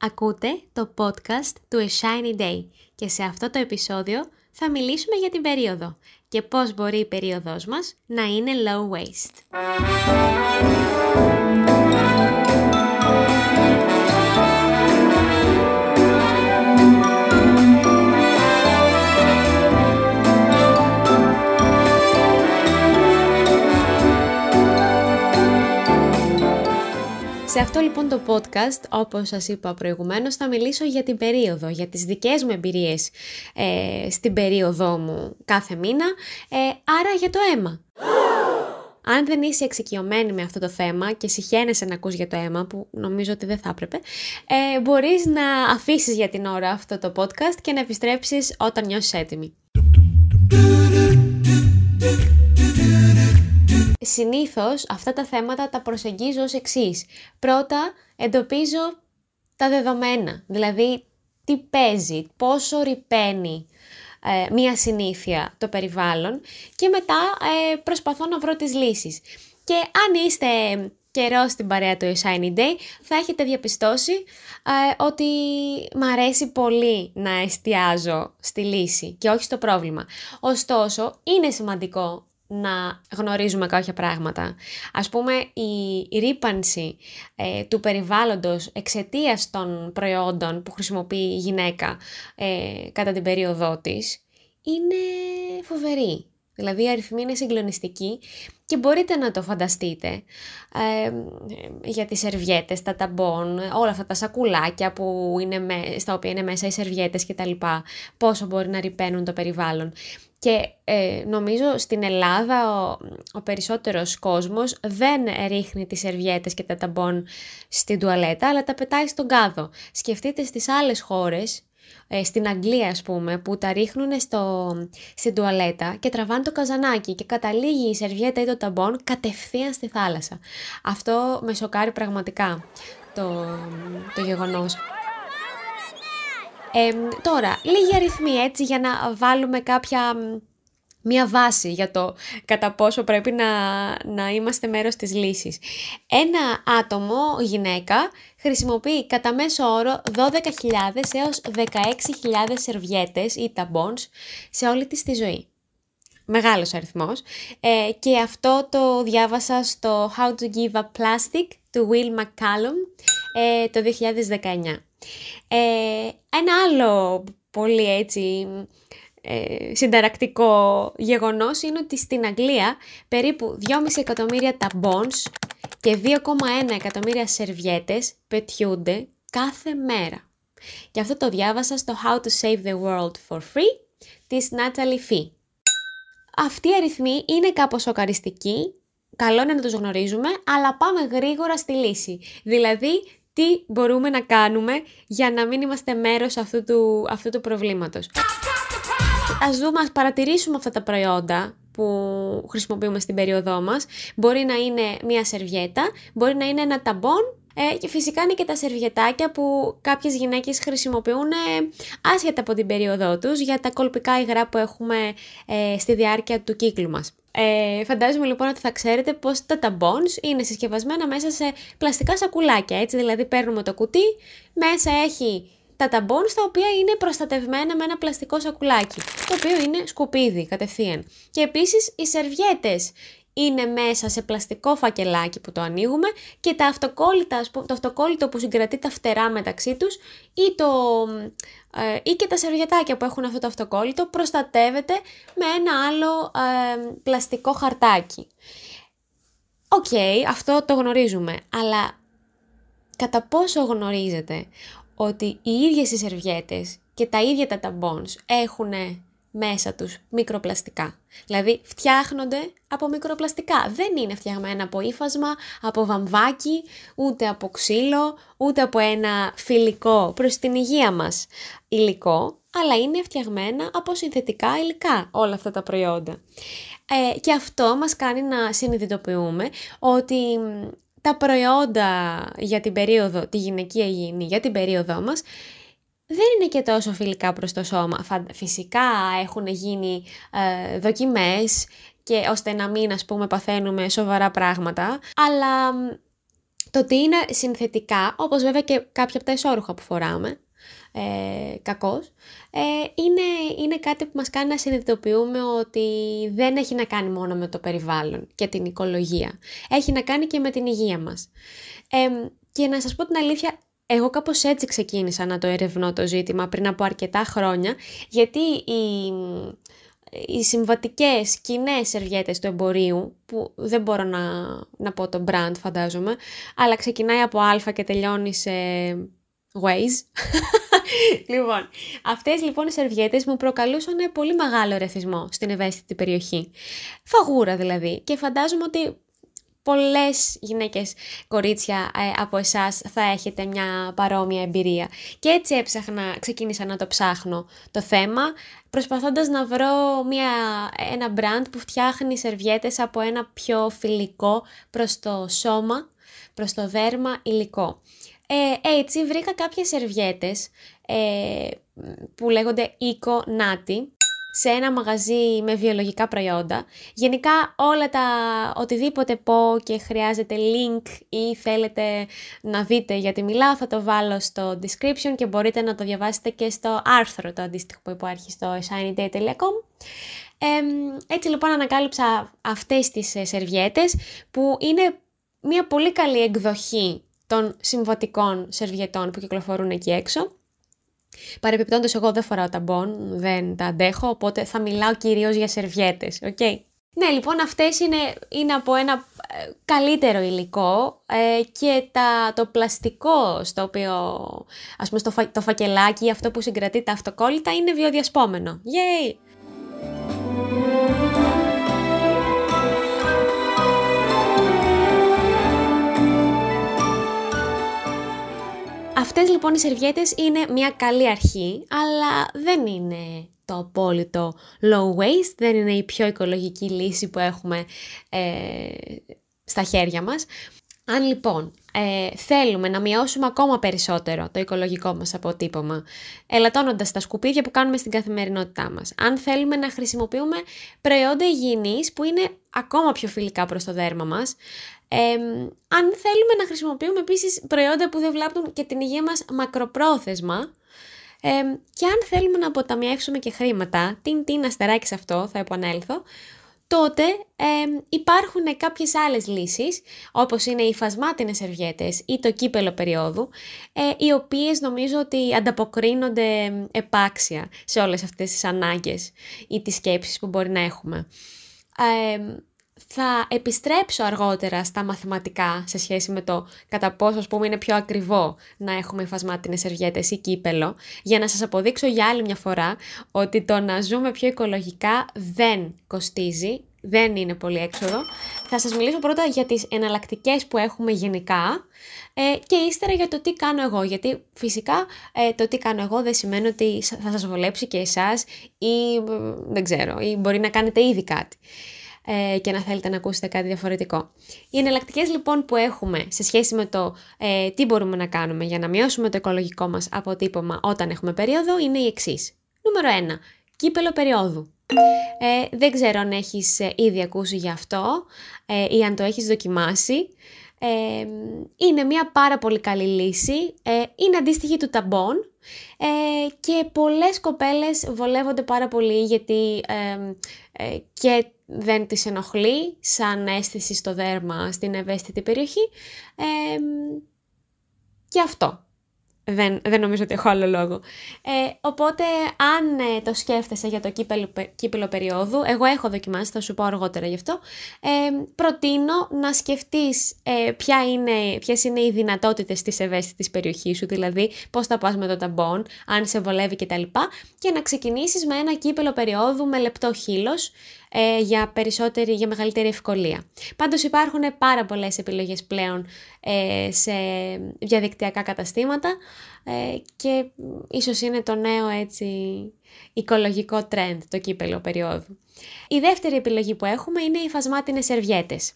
Ακούτε το podcast του A Shiny Day και σε αυτό το επεισόδιο θα μιλήσουμε για την περίοδο και πώς μπορεί η περίοδος μας να είναι low waste. Σε αυτό λοιπόν το podcast, όπως σας είπα προηγουμένως, θα μιλήσω για την περίοδο, για τις δικές μου εμπειρίες ε, στην περίοδό μου κάθε μήνα, ε, άρα για το αίμα. Αν δεν είσαι εξοικειωμένη με αυτό το θέμα και συχαίνεσαι να ακούς για το αίμα, που νομίζω ότι δεν θα έπρεπε, ε, μπορείς να αφήσεις για την ώρα αυτό το podcast και να επιστρέψεις όταν νιώσεις έτοιμη. Συνήθως αυτά τα θέματα τα προσεγγίζω ως εξής. Πρώτα εντοπίζω τα δεδομένα, δηλαδή τι παίζει, πόσο ρηπαίνει ε, μία συνήθεια το περιβάλλον και μετά ε, προσπαθώ να βρω τις λύσεις. Και αν είστε καιρός στην παρέα του Shiny Day θα έχετε διαπιστώσει ε, ότι μ' αρέσει πολύ να εστιάζω στη λύση και όχι στο πρόβλημα. Ωστόσο, είναι σημαντικό να γνωρίζουμε κάποια πράγματα. Ας πούμε η ρήπανση ε, του περιβάλλοντος εξαιτίας των προϊόντων που χρησιμοποιεί η γυναίκα ε, κατά την περίοδό της είναι φοβερή. Δηλαδή η αριθμή είναι συγκλονιστική και μπορείτε να το φανταστείτε ε, για τις σερβιέτες, τα ταμπών, όλα αυτά τα σακουλάκια που είναι με, στα οποία είναι μέσα οι σερβιέτες και τα λοιπά, πόσο μπορεί να ρηπαίνουν το περιβάλλον. Και ε, νομίζω στην Ελλάδα ο, ο περισσότερος κόσμος δεν ρίχνει τις σερβιέτες και τα ταμπών στην τουαλέτα, αλλά τα πετάει στον κάδο. Σκεφτείτε στις άλλες χώρες, ε, στην Αγγλία ας πούμε, που τα ρίχνουν στο, στην τουαλέτα και τραβάνε το καζανάκι και καταλήγει η σερβιέτα ή το ταμπόν κατευθείαν στη θάλασσα. Αυτό με σοκάρει πραγματικά το, το γεγονός. Ε, τώρα, λίγοι αριθμοί έτσι για να βάλουμε κάποια μία βάση για το κατά πόσο πρέπει να, να είμαστε μέρος της λύσης. Ένα άτομο, γυναίκα, χρησιμοποιεί κατά μέσο όρο 12.000 έως 16.000 σερβιέτες ή ταμπόνς σε όλη της τη ζωή. Μεγάλος αριθμός. Ε, και αυτό το διάβασα στο How to Give Up Plastic του Will McCallum ε, το 2019. Ε, ένα άλλο πολύ έτσι ε, συνταρακτικό γεγονός είναι ότι στην Αγγλία περίπου 2,5 εκατομμύρια ταμπόνς και 2,1 εκατομμύρια σερβιέτες πετιούνται κάθε μέρα. Και αυτό το διάβασα στο How to Save the World for Free της Natalie Fee. Αυτή η αριθμή είναι κάπως σοκαριστική, καλό είναι να τους γνωρίζουμε, αλλά πάμε γρήγορα στη λύση. Δηλαδή, τι μπορούμε να κάνουμε για να μην είμαστε μέρος αυτού του, αυτού του προβλήματος ας δούμε, ας παρατηρήσουμε αυτά τα προϊόντα που χρησιμοποιούμε στην περίοδό μας. Μπορεί να είναι μια σερβιέτα, μπορεί να είναι ένα ταμπόν ε, και φυσικά είναι και τα σερβιετάκια που κάποιες γυναίκες χρησιμοποιούν ε, άσχετα από την περίοδό τους για τα κολπικά υγρά που έχουμε ε, στη διάρκεια του κύκλου μας. Ε, φαντάζομαι λοιπόν ότι θα ξέρετε πως τα ταμπόνς είναι συσκευασμένα μέσα σε πλαστικά σακουλάκια, έτσι δηλαδή παίρνουμε το κουτί, μέσα έχει τα ταμπών στα οποία είναι προστατευμένα με ένα πλαστικό σακουλάκι, το οποίο είναι σκουπίδι κατευθείαν. Και επίσης οι σερβιέτες είναι μέσα σε πλαστικό φακελάκι που το ανοίγουμε και τα αυτοκόλλητα, το αυτοκόλλητο που συγκρατεί τα φτερά μεταξύ τους ή, το, ε, ή και τα σερβιετάκια που έχουν αυτό το αυτοκόλλητο προστατεύεται με ένα άλλο ε, πλαστικό χαρτάκι. Οκ, αυτό το γνωρίζουμε, αλλά κατά πόσο γνωρίζετε ότι οι ίδιες οι σερβιέτες και τα ίδια τα ταμπόνς έχουν μέσα τους μικροπλαστικά. Δηλαδή φτιάχνονται από μικροπλαστικά. Δεν είναι φτιαγμένα από ύφασμα, από βαμβάκι, ούτε από ξύλο, ούτε από ένα φιλικό προς την υγεία μας υλικό, αλλά είναι φτιαγμένα από συνθετικά υλικά όλα αυτά τα προϊόντα. Ε, και αυτό μας κάνει να συνειδητοποιούμε ότι τα προϊόντα για την περίοδο, τη γυναικεία υγιεινή, για την περίοδό μας, δεν είναι και τόσο φιλικά προς το σώμα. Φυσικά έχουν γίνει ε, δοκιμές και ώστε να μην ας πούμε παθαίνουμε σοβαρά πράγματα, αλλά Το ότι είναι συνθετικά, όπως βέβαια και κάποια από τα εσώρουχα που φοράμε, ε, κακός, ε, είναι, είναι κάτι που μας κάνει να συνειδητοποιούμε ότι δεν έχει να κάνει μόνο με το περιβάλλον και την οικολογία. Έχει να κάνει και με την υγεία μας. Ε, και να σας πω την αλήθεια, εγώ κάπως έτσι ξεκίνησα να το ερευνώ το ζήτημα πριν από αρκετά χρόνια, γιατί οι, οι συμβατικές κοινέ σερβιέτες του εμπορίου, που δεν μπορώ να, να πω το brand φαντάζομαι, αλλά ξεκινάει από α και τελειώνει σε Waze. λοιπόν, αυτές λοιπόν οι σερβιέτες μου προκαλούσαν πολύ μεγάλο ρεθισμό στην ευαίσθητη περιοχή. Φαγούρα δηλαδή. Και φαντάζομαι ότι πολλές γυναίκες κορίτσια ε, από εσάς θα έχετε μια παρόμοια εμπειρία. Και έτσι έψαχνα, ξεκίνησα να το ψάχνω το θέμα, προσπαθώντας να βρω μια, ένα brand που φτιάχνει σερβιέτες από ένα πιο φιλικό προς το σώμα, προς το δέρμα υλικό. Ε, έτσι βρήκα κάποιες σερβιέτες ε, που λέγονται Eco Nati σε ένα μαγαζί με βιολογικά προϊόντα. Γενικά όλα τα οτιδήποτε πω και χρειάζεται link ή θέλετε να δείτε γιατί μιλάω θα το βάλω στο description και μπορείτε να το διαβάσετε και στο άρθρο το αντίστοιχο που υπάρχει στο shinyday.com. Ε, έτσι λοιπόν ανακάλυψα αυτές τις ε, σερβιέτες που είναι μια πολύ καλή εκδοχή των συμβατικών σερβιετών που κυκλοφορούν εκεί έξω. Παρεπιπτόντως εγώ δεν φοράω ταμπών, δεν τα αντέχω, οπότε θα μιλάω κυρίως για σερβιέτες, okay? Ναι, λοιπόν, αυτές είναι, είναι από ένα ε, καλύτερο υλικό ε, και τα, το πλαστικό στο οποίο, ας πούμε, το, το φακελάκι, αυτό που συγκρατεί τα αυτοκόλλητα είναι βιοδιασπόμενο. Yay! Αυτές λοιπόν οι σερβιέτες είναι μια καλή αρχή, αλλά δεν είναι το απόλυτο low waste, δεν είναι η πιο οικολογική λύση που έχουμε ε, στα χέρια μας. Αν λοιπόν ε, θέλουμε να μειώσουμε ακόμα περισσότερο το οικολογικό μας αποτύπωμα, ελαττώνοντας τα σκουπίδια που κάνουμε στην καθημερινότητά μας, αν θέλουμε να χρησιμοποιούμε προϊόντα υγιεινής που είναι ακόμα πιο φιλικά προς το δέρμα μας, αν θέλουμε να χρησιμοποιούμε επίσης προϊόντα που δεν βλάπτουν και την υγεία μας μακροπρόθεσμα, και αν θέλουμε να αποταμιεύσουμε και χρήματα, την την αστεράκι σε αυτό, θα επανέλθω, τότε υπάρχουν κάποιες άλλες λύσεις, όπως είναι οι φασμάτινες σερβιέτες ή το κύπελο περίοδου, ε, οι οποίες νομίζω ότι ανταποκρίνονται επάξια σε όλες αυτές τις ανάγκες ή τις σκέψεις που μπορεί να έχουμε. Θα επιστρέψω αργότερα στα μαθηματικά σε σχέση με το κατά πόσο πούμε, είναι πιο ακριβό να έχουμε φασμάτινες σερβιέτες ή κύπελο για να σας αποδείξω για άλλη μια φορά ότι το να ζούμε πιο οικολογικά δεν κοστίζει δεν είναι πολύ έξοδο. Θα σας μιλήσω πρώτα για τις εναλλακτικές που έχουμε γενικά ε, και ύστερα για το τι κάνω εγώ. Γιατί φυσικά ε, το τι κάνω εγώ δεν σημαίνει ότι θα σας βολέψει και εσάς ή δεν ξέρω, ή μπορεί να κάνετε ήδη κάτι ε, και να θέλετε να ακούσετε κάτι διαφορετικό. Οι εναλλακτικές λοιπόν που έχουμε σε σχέση με το ε, τι μπορούμε να κάνουμε για να μειώσουμε το οικολογικό μας αποτύπωμα όταν έχουμε περίοδο είναι οι εξής. Νούμερο 1. Κύπελο περίοδου. Ε, δεν ξέρω αν έχεις ε, ήδη ακούσει γι' αυτό ε, ή αν το έχεις δοκιμάσει. Ε, είναι μια πάρα πολύ καλή λύση. είναι αντίστοιχη του ταμπών και πολλές κοπέλες βολεύονται πάρα πολύ γιατί και δεν τις ενοχλεί σαν αίσθηση στο δέρμα στην ευαίσθητη περιοχή. και αυτό. Δεν, δεν νομίζω ότι έχω άλλο λόγο. Ε, οπότε, αν ε, το σκέφτεσαι για το κύπελο, κύπελο περίοδου, εγώ έχω δοκιμάσει, θα σου πω αργότερα γι' αυτό, ε, προτείνω να σκεφτείς ε, ποια είναι, ποιες είναι οι δυνατότητες της ευαίσθητης περιοχής σου, δηλαδή πώς θα πας με το ταμπόν, αν σε βολεύει κτλ. Και να ξεκινήσεις με ένα κύπελο περίοδου με λεπτό χείλος, ε, για, περισσότερη, για μεγαλύτερη ευκολία. Πάντως υπάρχουν πάρα πολλές επιλογές πλέον ε, σε διαδικτυακά καταστήματα ε, και ίσως είναι το νέο έτσι οικολογικό trend το κύπελο περίοδου. Η δεύτερη επιλογή που έχουμε είναι οι φασμάτινες σερβιέτες.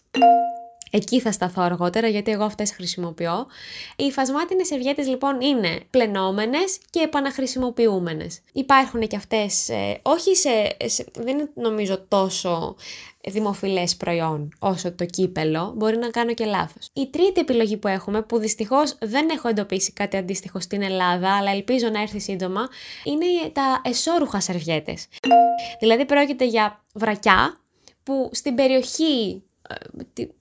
Εκεί θα σταθώ αργότερα γιατί εγώ αυτές χρησιμοποιώ. Οι υφασμάτινες σερβιέτες λοιπόν είναι πλενόμενες και επαναχρησιμοποιούμενες. Υπάρχουν και αυτές, ε, όχι σε, δεν είναι νομίζω τόσο δημοφιλές προϊόν όσο το κύπελο, μπορεί να κάνω και λάθος. Η τρίτη επιλογή που έχουμε, που δυστυχώς δεν έχω εντοπίσει κάτι αντίστοιχο στην Ελλάδα, αλλά ελπίζω να έρθει σύντομα, είναι τα εσώρουχας σερβιέτες. Δηλαδή πρόκειται για βρακιά που στην περιοχή ε,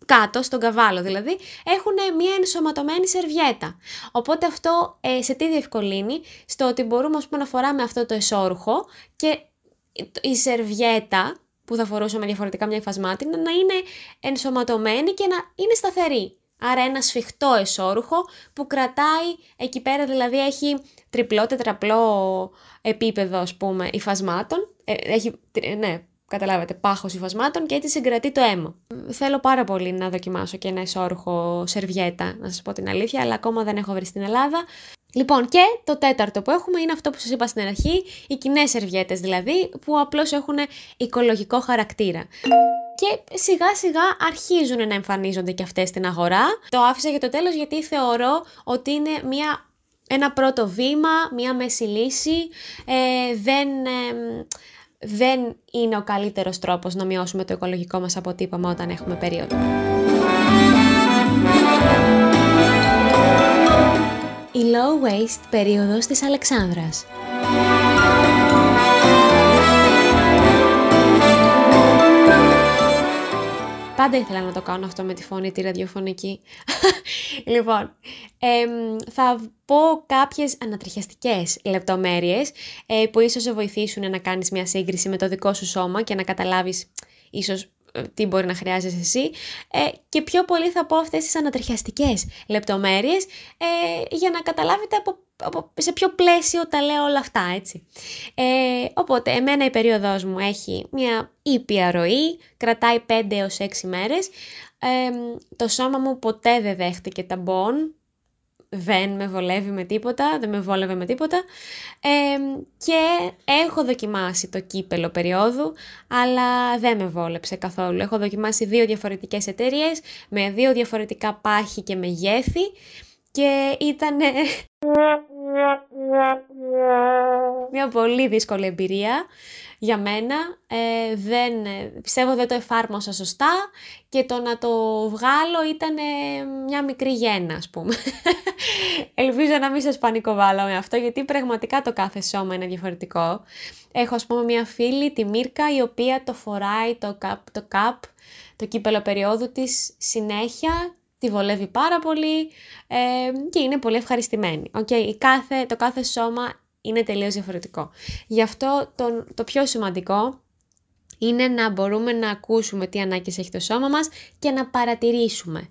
κάτω, στον καβάλο δηλαδή, έχουν μια ενσωματωμένη σερβιέτα. Οπότε αυτό ε, σε τι διευκολύνει, στο ότι μπορούμε ας πούμε, να φοράμε αυτό το εσώρουχο και η σερβιέτα που θα φορούσαμε διαφορετικά μια υφασμάτινα να είναι ενσωματωμένη και να είναι σταθερή. Άρα ένα σφιχτό εσώρουχο που κρατάει εκεί πέρα, δηλαδή έχει τριπλό, τετραπλό επίπεδο ας πούμε υφασμάτων, ε, έχει, ναι, καταλάβετε, πάχος υφασμάτων και έτσι συγκρατεί το αίμα. Θέλω πάρα πολύ να δοκιμάσω και ένα εσώρουχο σερβιέτα, να σας πω την αλήθεια, αλλά ακόμα δεν έχω βρει στην Ελλάδα. Λοιπόν, και το τέταρτο που έχουμε είναι αυτό που σας είπα στην αρχή, οι κοινές σερβιέτες δηλαδή, που απλώς έχουν οικολογικό χαρακτήρα. Και σιγά σιγά αρχίζουν να εμφανίζονται και αυτές στην αγορά. Το άφησα για το τέλος γιατί θεωρώ ότι είναι μια, ένα πρώτο βήμα, μια μέση λύση, ε, δεν... Ε, δεν είναι ο καλύτερος τρόπος να μειώσουμε το οικολογικό μας αποτύπωμα όταν έχουμε περίοδο. Η low waste περίοδος της Αλεξάνδρας. Πάντα ήθελα να το κάνω αυτό με τη φωνή τη ραδιοφωνική. λοιπόν, θα πω κάποιες ανατριχιαστικές λεπτομέρειες ε, που ίσως σε βοηθήσουν να κάνεις μια σύγκριση με το δικό σου σώμα και να καταλάβεις ίσως ε, τι μπορεί να χρειάζεσαι εσύ ε, και πιο πολύ θα πω αυτές τις ανατριχιαστικές λεπτομέρειες ε, για να καταλάβετε από, από, σε ποιο πλαίσιο τα λέω όλα αυτά, έτσι. Ε, οπότε, εμένα η περίοδος μου έχει μια ήπια ροή, κρατάει 5 έως 6 μέρες, το σώμα μου ποτέ δεν δέχτηκε ταμπον, δεν με βολεύει με τίποτα, δεν με βόλευε με τίποτα και έχω δοκιμάσει το κύπελο περίοδου αλλά δεν με βόλεψε καθόλου. Έχω δοκιμάσει δύο διαφορετικές εταιρείες με δύο διαφορετικά πάχη και μεγέθη και ήταν μια πολύ δύσκολη εμπειρία για μένα. Ε, δεν, πιστεύω δεν το εφάρμοσα σωστά και το να το βγάλω ήταν μια μικρή γέννα ας πούμε. Ελπίζω να μην σας πανικοβάλλω με αυτό γιατί πραγματικά το κάθε σώμα είναι διαφορετικό. Έχω ας πούμε μια φίλη, τη Μίρκα, η οποία το φοράει το cup, το, cup, το κύπελο περίοδου της συνέχεια τη βολεύει πάρα πολύ ε, και είναι πολύ ευχαριστημένη. Okay, κάθε, το κάθε σώμα είναι τελείως διαφορετικό. Γι' αυτό το, το πιο σημαντικό είναι να μπορούμε να ακούσουμε τι ανάγκες έχει το σώμα μας και να παρατηρήσουμε.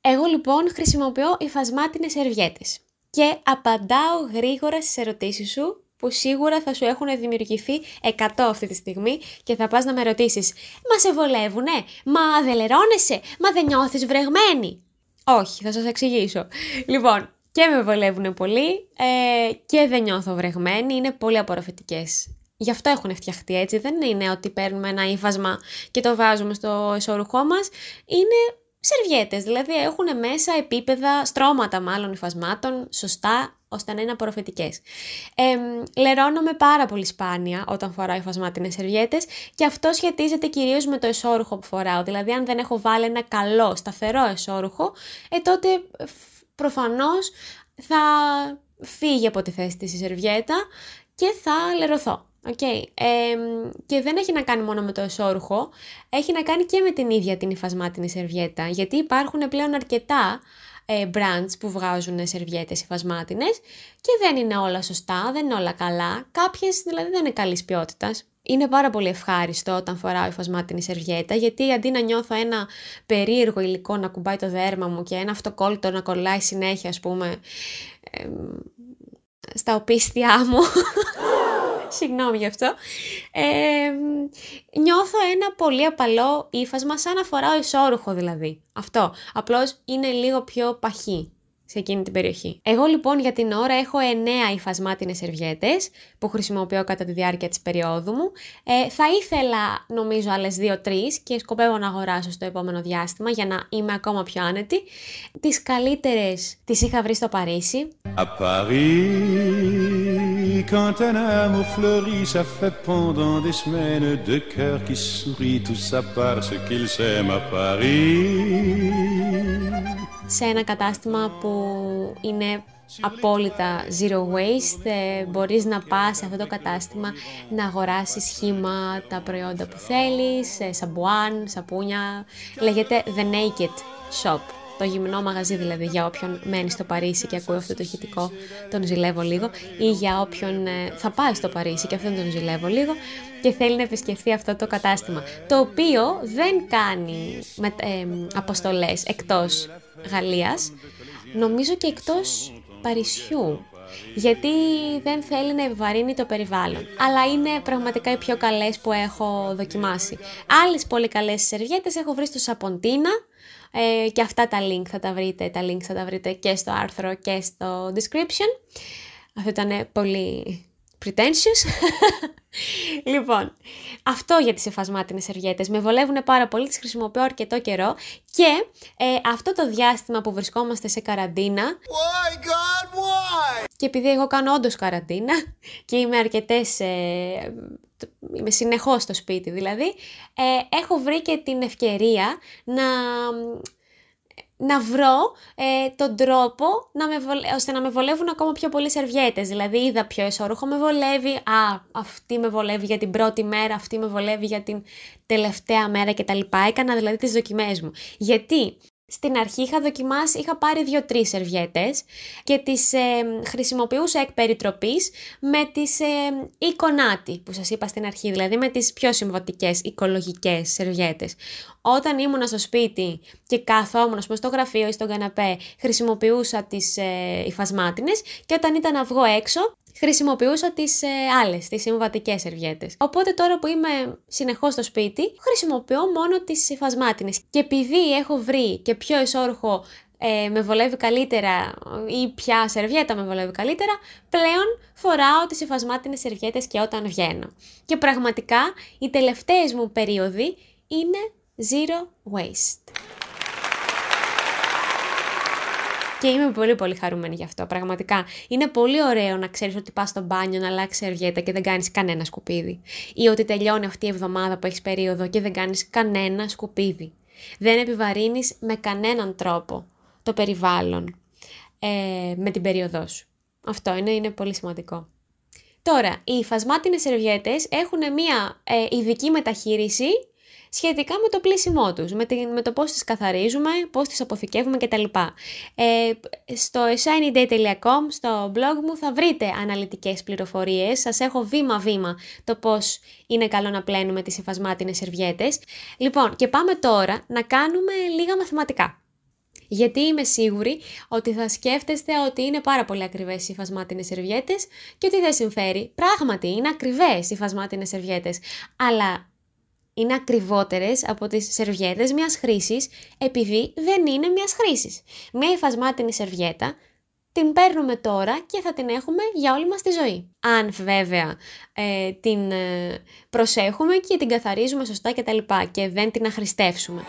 Εγώ λοιπόν χρησιμοποιώ υφασμάτινες σερβιέτες και απαντάω γρήγορα στις ερωτήσεις σου που σίγουρα θα σου έχουν δημιουργηθεί 100 αυτή τη στιγμή και θα πας να με ρωτήσεις «Μα σε βολεύουνε, μα δεν λερώνεσαι, μα δεν νιώθεις βρεγμένη». Όχι, θα σας εξηγήσω. Λοιπόν, και με βολεύουν πολύ ε, και δεν νιώθω βρεγμένη, είναι πολύ απορροφητικές. Γι' αυτό έχουν φτιαχτεί έτσι, δεν είναι ότι παίρνουμε ένα ύφασμα και το βάζουμε στο εσωρουχό μας, είναι σερβιέτες, δηλαδή έχουν μέσα επίπεδα, στρώματα μάλλον υφασμάτων, σωστά, ώστε να είναι απορροφητικές. Ε, λερώνομαι πάρα πολύ σπάνια όταν φοράω υφασμάτινες σερβιέτες και αυτό σχετίζεται κυρίως με το εσώρουχο που φοράω. Δηλαδή αν δεν έχω βάλει ένα καλό, σταθερό εσώρουχο, ε, τότε προφανώς θα φύγει από τη θέση της η σερβιέτα και θα λερωθώ. Okay. και δεν έχει να κάνει μόνο με το εσώρουχο, έχει να κάνει και με την ίδια την υφασμάτινη σερβιέτα, γιατί υπάρχουν πλέον αρκετά ε, brands που βγάζουν σερβιέτες υφασμάτινες και δεν είναι όλα σωστά, δεν είναι όλα καλά, κάποιες δηλαδή δεν είναι καλής ποιότητας. Είναι πάρα πολύ ευχάριστο όταν φοράω υφασμάτινη σερβιέτα, γιατί αντί να νιώθω ένα περίεργο υλικό να κουμπάει το δέρμα μου και ένα αυτοκόλλητο να κολλάει συνέχεια, ας πούμε, στα οπίστια μου, συγγνώμη γι' αυτό, νιώθω ένα πολύ απαλό ύφασμα, σαν να φοράω ισόρουχο δηλαδή. Αυτό, απλώς είναι λίγο πιο παχύ σε εκείνη την περιοχή. Εγώ λοιπόν για την ώρα έχω 9 υφασμάτινες σερβιέτες που χρησιμοποιώ κατά τη διάρκεια της περίοδου μου. Ε, θα ήθελα νομίζω άλλες 2-3 και σκοπεύω να αγοράσω στο επόμενο διάστημα για να είμαι ακόμα πιο άνετη. Τις καλύτερες τις είχα βρει στο Παρίσι. À Paris, quand un amour fleurit, ça fait pendant des semaines de cœur qui sourit, tout ça parce qu'ils s'aiment à Paris. Σε ένα κατάστημα που είναι απόλυτα zero waste, ε, μπορείς να πας σε αυτό το κατάστημα να αγοράσεις σχήμα τα προϊόντα που θέλεις, ε, σαμπουάν, σαπούνια, λέγεται The Naked Shop. Το γυμνό μαγαζί δηλαδή για όποιον μένει στο Παρίσι και ακούει αυτό το ηχητικό τον ζηλεύω λίγο ή για όποιον ε, θα πάει στο Παρίσι και αυτόν τον ζηλεύω λίγο και θέλει να επισκεφθεί αυτό το κατάστημα το οποίο δεν κάνει με, ε, αποστολές εκτός Γαλλίας νομίζω και εκτός Παρισιού γιατί δεν θέλει να επιβαρύνει το περιβάλλον. Αλλά είναι πραγματικά οι πιο καλές που έχω δοκιμάσει. Άλλες πολύ καλές σερβιέτες έχω βρει στο Σαποντίνα ε, και αυτά τα link θα τα βρείτε, τα link θα τα βρείτε και στο άρθρο και στο description. Αυτό ήταν πολύ pretentious. λοιπόν, αυτό για τις εφασμάτινες σερβιέτες. Με βολεύουν πάρα πολύ, τις χρησιμοποιώ αρκετό καιρό και ε, αυτό το διάστημα που βρισκόμαστε σε καραντίνα why God, why? και επειδή εγώ κάνω όντως καραντίνα και είμαι αρκετές, ε, είμαι συνεχώς στο σπίτι δηλαδή, ε, έχω βρει και την ευκαιρία να να βρω ε, τον τρόπο να με ώστε να με βολεύουν ακόμα πιο πολλοί σερβιέτες. Δηλαδή είδα ποιο εσώρουχο με βολεύει, α, αυτή με βολεύει για την πρώτη μέρα, αυτή με βολεύει για την τελευταία μέρα κτλ. Έκανα δηλαδή τις δοκιμές μου. Γιατί στην αρχή είχα δοκιμάσει, είχα πάρει δύο-τρεις σερβιέτες και τις ε, χρησιμοποιούσα εκ περιτροπής με τις ε, εικονάτι που σας είπα στην αρχή, δηλαδή με τις πιο συμβατικές οικολογικές σερβιέτες. Όταν ήμουνα στο σπίτι και καθόμουν πούμε, στο γραφείο ή στον καναπέ χρησιμοποιούσα τις ε, υφασμάτινες και όταν ήταν να βγω έξω χρησιμοποιούσα τις ε, άλλες, τις συμβατικές σερβιέτες. Οπότε τώρα που είμαι συνεχώς στο σπίτι, χρησιμοποιώ μόνο τις υφασμάτινες. Και επειδή έχω βρει και πιο εσόρουχο ε, με βολεύει καλύτερα ή ποια σερβιέτα με βολεύει καλύτερα, πλέον φοράω τις υφασμάτινες σερβιέτες και όταν βγαίνω. Και πραγματικά οι τελευταίες μου περίοδοι είναι zero waste. Και είμαι πολύ πολύ χαρούμενη γι' αυτό, πραγματικά. Είναι πολύ ωραίο να ξέρεις ότι πας στο μπάνιο να αλλάξει σερβιέτα και δεν κάνεις κανένα σκουπίδι. Ή ότι τελειώνει αυτή η εβδομάδα που έχεις περίοδο και δεν κάνεις κανένα σκουπίδι. Δεν επιβαρύνεις με κανέναν τρόπο το περιβάλλον ε, με την περίοδό σου. Αυτό είναι, είναι πολύ σημαντικό. Τώρα, οι υφασμάτινες σερβιέτες έχουν μια ε, ειδική μεταχείριση σχετικά με το πλήσιμό τους, με, με το πώς τις καθαρίζουμε, πώς τις αποθηκεύουμε κτλ. Ε, στο shinyday.com, στο blog μου, θα βρείτε αναλυτικές πληροφορίες. Σας έχω βήμα-βήμα το πώς είναι καλό να πλένουμε τις υφασμάτινες σερβιέτες. Λοιπόν, και πάμε τώρα να κάνουμε λίγα μαθηματικά. Γιατί είμαι σίγουρη ότι θα σκέφτεστε ότι είναι πάρα πολύ ακριβές οι υφασμάτινες σερβιέτες και ότι δεν συμφέρει. Πράγματι, είναι ακριβές οι υφασμάτινες σερβιέτες. Αλλά είναι ακριβότερες από τις σερβιέτες μιας χρήσης επειδή δεν είναι μιας χρήσης. Μια υφασμάτινη σερβιέτα την παίρνουμε τώρα και θα την έχουμε για όλη μας τη ζωή. Αν βέβαια ε, την ε, προσέχουμε και την καθαρίζουμε σωστά και τα λοιπά και δεν την αχρηστεύσουμε.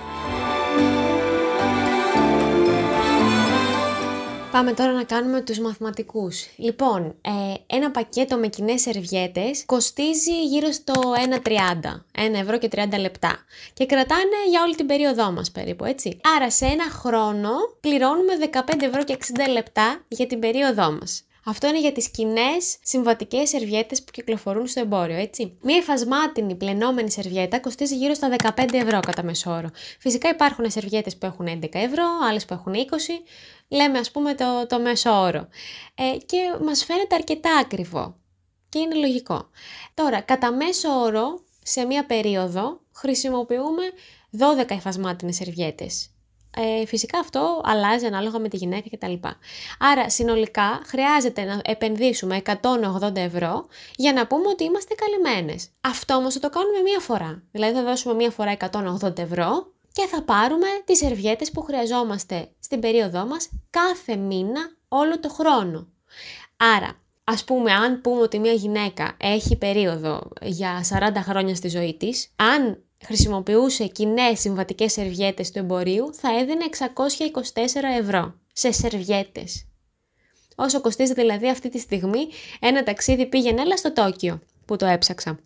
Πάμε τώρα να κάνουμε τους μαθηματικούς. Λοιπόν, ε, ένα πακέτο με κοινές σερβιέτες κοστίζει γύρω στο 1,30, 1 ευρώ και 30 λεπτά. Και κρατάνε για όλη την περίοδό μας περίπου, έτσι. Άρα σε ένα χρόνο πληρώνουμε 15 ευρώ και 60 λεπτά για την περίοδό μας. Αυτό είναι για τις κοινές συμβατικές σερβιέτες που κυκλοφορούν στο εμπόριο, έτσι. Μία υφασμάτινη πλενόμενη σερβιέτα κοστίζει γύρω στα 15 ευρώ κατά μεσόωρο. Φυσικά υπάρχουν σερβιέτες που έχουν 11 ευρώ, άλλες που έχουν 20, λέμε ας πούμε το, το μέσο όρο. Ε, και μας φαίνεται αρκετά ακριβό και είναι λογικό. Τώρα, κατά μέσο όρο, σε μία περίοδο χρησιμοποιούμε 12 υφασμάτινες σερβιέτες. Ε, φυσικά αυτό αλλάζει ανάλογα με τη γυναίκα κτλ. Άρα συνολικά χρειάζεται να επενδύσουμε 180 ευρώ για να πούμε ότι είμαστε καλυμμένες. Αυτό όμως θα το κάνουμε μία φορά. Δηλαδή θα δώσουμε μία φορά 180 ευρώ και θα πάρουμε τις σερβιέτες που χρειαζόμαστε στην περίοδό μας κάθε μήνα όλο το χρόνο. Άρα, ας πούμε, αν πούμε ότι μια γυναίκα έχει περίοδο για 40 χρόνια στη ζωή της, αν χρησιμοποιούσε κοινέ συμβατικές σερβιέτες του εμπορίου, θα έδινε 624 ευρώ σε σερβιέτες. Όσο κοστίζει δηλαδή αυτή τη στιγμή ένα ταξίδι πήγαινε έλα στο Τόκιο, που το έψαξα.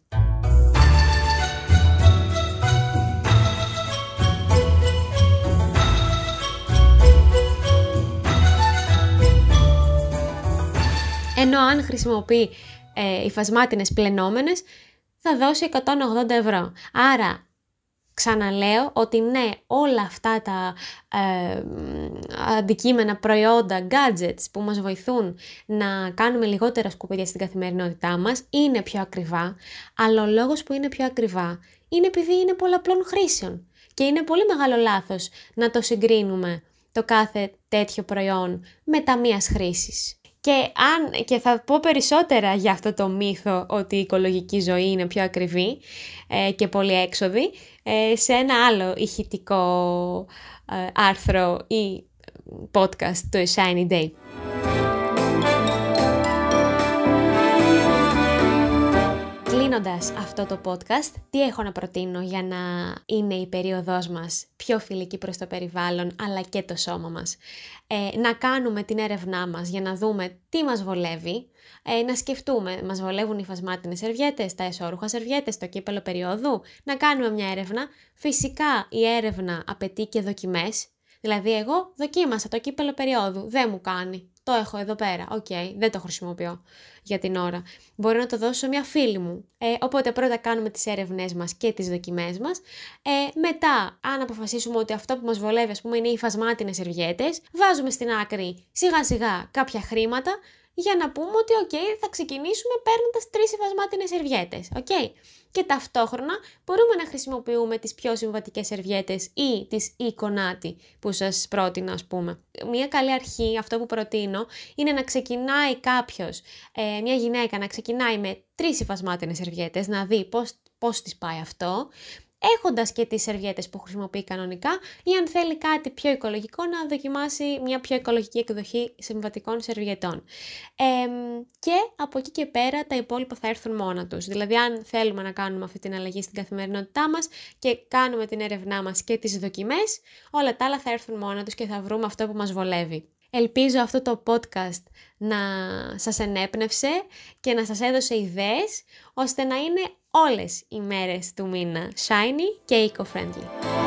Αν χρησιμοποιεί ε, υφασμάτινες πλενόμενες θα δώσει 180 ευρώ. Άρα ξαναλέω ότι ναι, όλα αυτά τα ε, αντικείμενα, προϊόντα, gadgets που μας βοηθούν να κάνουμε λιγότερα σκουπίδια στην καθημερινότητά μας είναι πιο ακριβά, αλλά ο λόγος που είναι πιο ακριβά είναι επειδή είναι πολλαπλών χρήσεων. Και είναι πολύ μεγάλο λάθος να το συγκρίνουμε το κάθε τέτοιο προϊόν με ταμείας χρήσης. Και, αν, και θα πω περισσότερα για αυτό το μύθο ότι η οικολογική ζωή είναι πιο ακριβή ε, και πολύ έξοδη ε, σε ένα άλλο ηχητικό ε, άρθρο ή podcast του Shiny Day. Κλείνοντας αυτό το podcast, τι έχω να προτείνω για να είναι η περίοδός μας πιο φιλική προς το περιβάλλον αλλά και το σώμα μας. Ε, να κάνουμε την έρευνά μας για να δούμε τι μας βολεύει, ε, να σκεφτούμε, μας βολεύουν οι υφασμάτινες σερβιέτες, τα εσώρουχα σερβιέτες, το κύπελο περιόδου, να κάνουμε μια έρευνα. Φυσικά η έρευνα απαιτεί και δοκιμές, δηλαδή εγώ δοκίμασα το κύπελο περιόδου, δεν μου κάνει το έχω εδώ πέρα. OK, okay, δεν το χρησιμοποιώ για την ώρα. Μπορεί να το δώσω σε μια φίλη μου. Ε, οπότε πρώτα κάνουμε τις έρευνές μας και τις δοκιμές μας. Ε, μετά, αν αποφασίσουμε ότι αυτό που μας βολεύει, ας πούμε, είναι οι υφασμάτινες σερβιέτες, βάζουμε στην άκρη σιγά σιγά κάποια χρήματα για να πούμε ότι οκ, θα ξεκινήσουμε παίρνοντας τρεις υφασμάτινες σερβιέτες. Okay. Και ταυτόχρονα μπορούμε να χρησιμοποιούμε τις πιο συμβατικές σερβιέτες ή τις Eco Naty που σας πρότεινα ας πούμε. Μια καλή αρχή, αυτό που προτείνω, είναι να ξεκινάει κάποιος, ε, μια γυναίκα να ξεκινάει με τρεις υφασμάτινες σερβιέτες, να δει πώς, πώς της πάει αυτό έχοντας και τις σερβιέτες που χρησιμοποιεί κανονικά ή αν θέλει κάτι πιο οικολογικό να δοκιμάσει μια πιο οικολογική εκδοχή συμβατικών σερβιετών. και από εκεί και πέρα τα υπόλοιπα θα έρθουν μόνα τους. Δηλαδή αν θέλουμε να κάνουμε αυτή την αλλαγή στην καθημερινότητά μας και κάνουμε την έρευνά μας και τις δοκιμές, όλα τα άλλα θα έρθουν μόνα τους και θα βρούμε αυτό που μας βολεύει. Ελπίζω αυτό το podcast να σας ενέπνευσε και να σας έδωσε ιδέες ώστε να είναι όλες οι μέρες του μήνα shiny και eco-friendly.